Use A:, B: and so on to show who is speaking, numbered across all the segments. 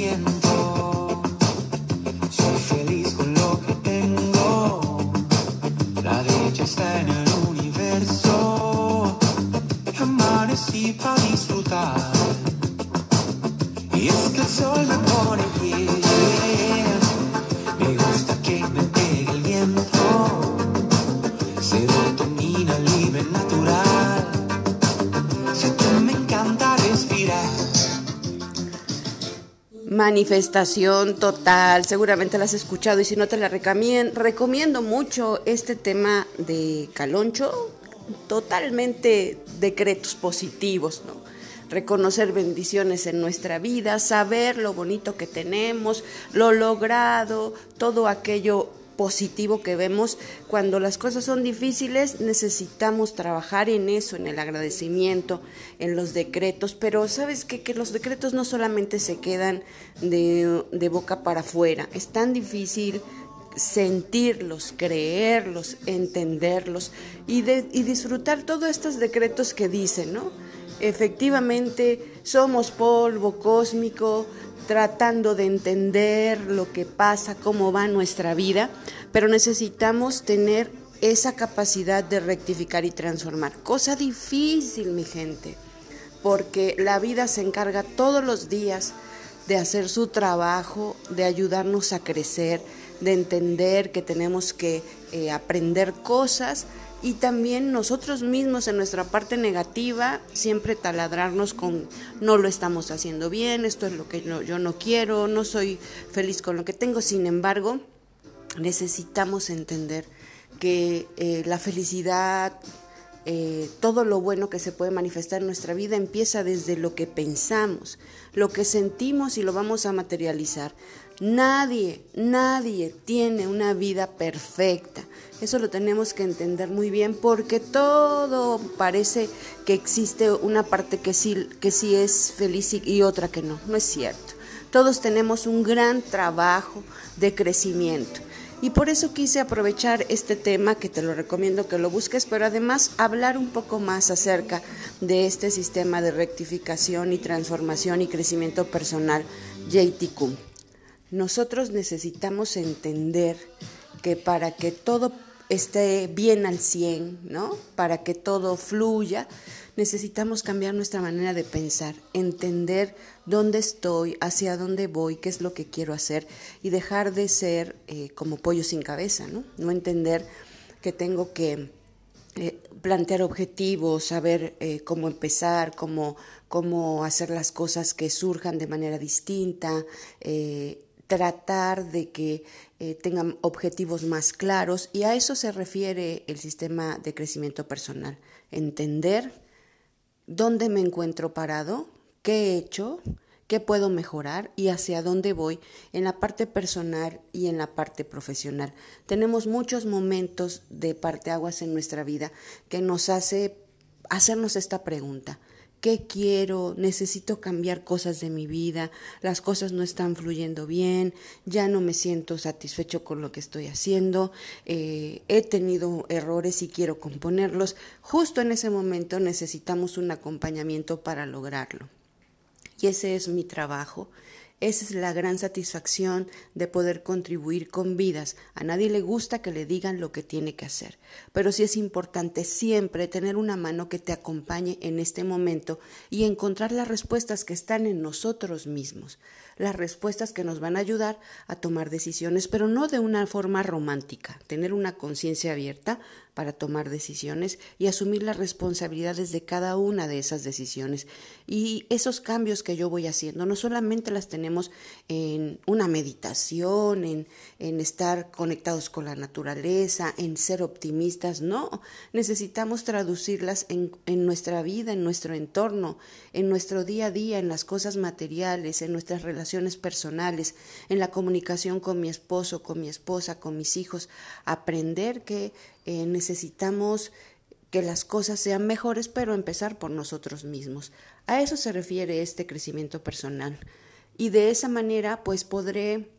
A: siento.
B: Manifestación total, seguramente la has escuchado y si no te la recamien- recomiendo mucho este tema de Caloncho, totalmente decretos positivos, ¿no? Reconocer bendiciones en nuestra vida, saber lo bonito que tenemos, lo logrado, todo aquello positivo que vemos. Cuando las cosas son difíciles necesitamos trabajar en eso, en el agradecimiento, en los decretos, pero sabes qué? que los decretos no solamente se quedan de, de boca para afuera, es tan difícil sentirlos, creerlos, entenderlos y, de- y disfrutar todos estos decretos que dicen, ¿no? Efectivamente, somos polvo cósmico, tratando de entender lo que pasa, cómo va nuestra vida, pero necesitamos tener esa capacidad de rectificar y transformar. Cosa difícil, mi gente, porque la vida se encarga todos los días de hacer su trabajo, de ayudarnos a crecer, de entender que tenemos que eh, aprender cosas y también nosotros mismos en nuestra parte negativa siempre taladrarnos con no lo estamos haciendo bien, esto es lo que yo, yo no quiero, no soy feliz con lo que tengo, sin embargo necesitamos entender que eh, la felicidad, eh, todo lo bueno que se puede manifestar en nuestra vida empieza desde lo que pensamos, lo que sentimos y lo vamos a materializar. Nadie, nadie tiene una vida perfecta. Eso lo tenemos que entender muy bien porque todo parece que existe una parte que sí, que sí es feliz y, otra que no. No es cierto. Todos tenemos un gran trabajo de crecimiento. Y por eso quise aprovechar este tema, que te lo recomiendo que lo busques, pero además hablar un poco más acerca de este sistema de rectificación y transformación y crecimiento personal, JTQ. Nosotros necesitamos entender que para que todo esté bien al 100, ¿no? Para que todo fluya, necesitamos cambiar nuestra manera de pensar, entender dónde estoy, hacia dónde voy, qué es lo que quiero hacer y dejar de ser eh, como pollo sin cabeza, ¿no? No entender que tengo que eh, plantear objetivos, saber eh, cómo empezar, cómo, cómo hacer las cosas que surjan de manera distinta, eh, tratar de que eh, tengan objetivos más claros y a eso se refiere el sistema de crecimiento personal. Entender dónde me encuentro parado, qué he hecho, qué puedo mejorar y hacia dónde voy en la parte personal y en la parte profesional. Tenemos muchos momentos de parteaguas en nuestra vida que nos hace hacernos esta pregunta. ¿Qué quiero? Necesito cambiar cosas de mi vida, las cosas no están fluyendo bien, ya no me siento satisfecho con lo que estoy haciendo, eh, he tenido errores y quiero componerlos. Justo en ese momento necesitamos un acompañamiento para lograrlo. Y ese es mi trabajo. Esa es la gran satisfacción de poder contribuir con vidas. A nadie le gusta que le digan lo que tiene que hacer, pero sí es importante siempre tener una mano que te acompañe en este momento y encontrar las respuestas que están en nosotros mismos, las respuestas que nos van a ayudar a tomar decisiones, pero no de una forma romántica, tener una conciencia abierta para tomar decisiones y asumir las responsabilidades de cada una de esas decisiones. Y esos cambios que yo voy haciendo no solamente las tenemos en una meditación, en, estar conectados con la naturaleza, en ser optimistas, no, necesitamos traducirlas en, en nuestra vida, en nuestro entorno, en nuestro día a día, en las cosas materiales, en nuestras relaciones personales, en la comunicación con mi esposo, con mi esposa, con mis hijos, aprender que eh, necesitamos que las cosas sean mejores, pero empezar por nosotros mismos. A eso se refiere este crecimiento personal. Y de esa manera, pues podré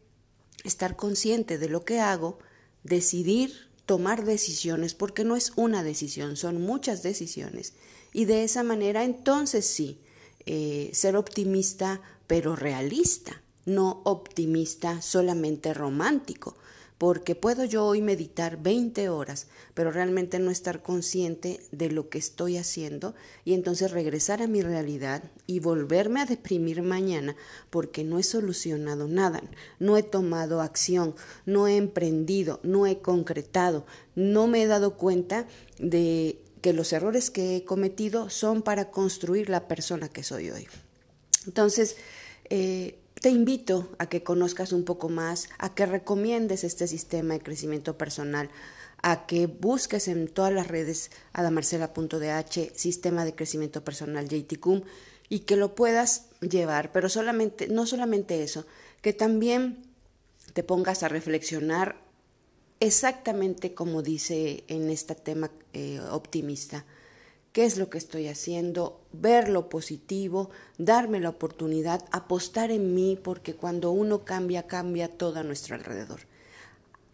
B: estar consciente de lo que hago, decidir, tomar decisiones, porque no es una decisión, son muchas decisiones. Y de esa manera, entonces sí, eh, ser optimista, pero realista no optimista, solamente romántico, porque puedo yo hoy meditar 20 horas, pero realmente no estar consciente de lo que estoy haciendo y entonces regresar a mi realidad y volverme a deprimir mañana porque no he solucionado nada, no he tomado acción, no he emprendido, no he concretado, no me he dado cuenta de que los errores que he cometido son para construir la persona que soy hoy. Entonces, eh, te invito a que conozcas un poco más, a que recomiendes este sistema de crecimiento personal, a que busques en todas las redes adamarcela.dh, sistema de crecimiento personal JTCUM, y que lo puedas llevar, pero solamente, no solamente eso, que también te pongas a reflexionar exactamente como dice en este tema eh, optimista qué es lo que estoy haciendo, ver lo positivo, darme la oportunidad, apostar en mí, porque cuando uno cambia, cambia todo a nuestro alrededor.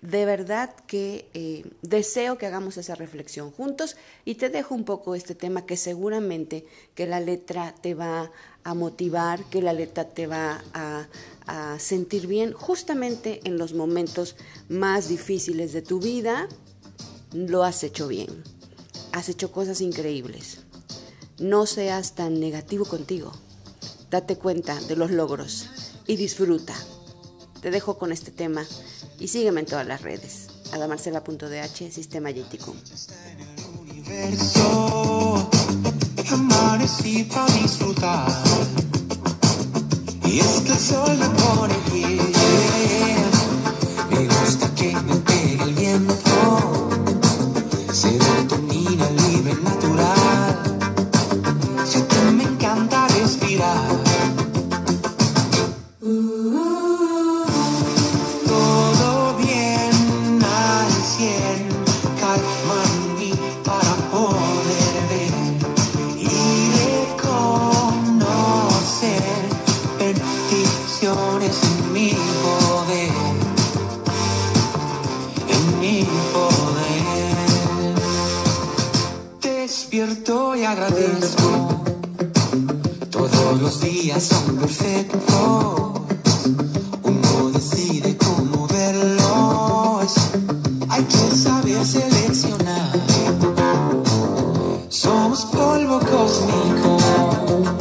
B: De verdad que eh, deseo que hagamos esa reflexión juntos y te dejo un poco este tema que seguramente que la letra te va a motivar, que la letra te va a, a sentir bien justamente en los momentos más difíciles de tu vida, lo has hecho bien has hecho cosas increíbles. No seas tan negativo contigo. Date cuenta de los logros y disfruta. Te dejo con este tema y sígueme en todas las redes. adamarcela.dh, Sistema Yético.
A: Y es que el sol me gusta que me pegue el viento. Natural. Despierto y agradezco. Todos los días son perfectos. Uno decide cómo verlos. Hay que saber seleccionar. Somos polvo cósmico.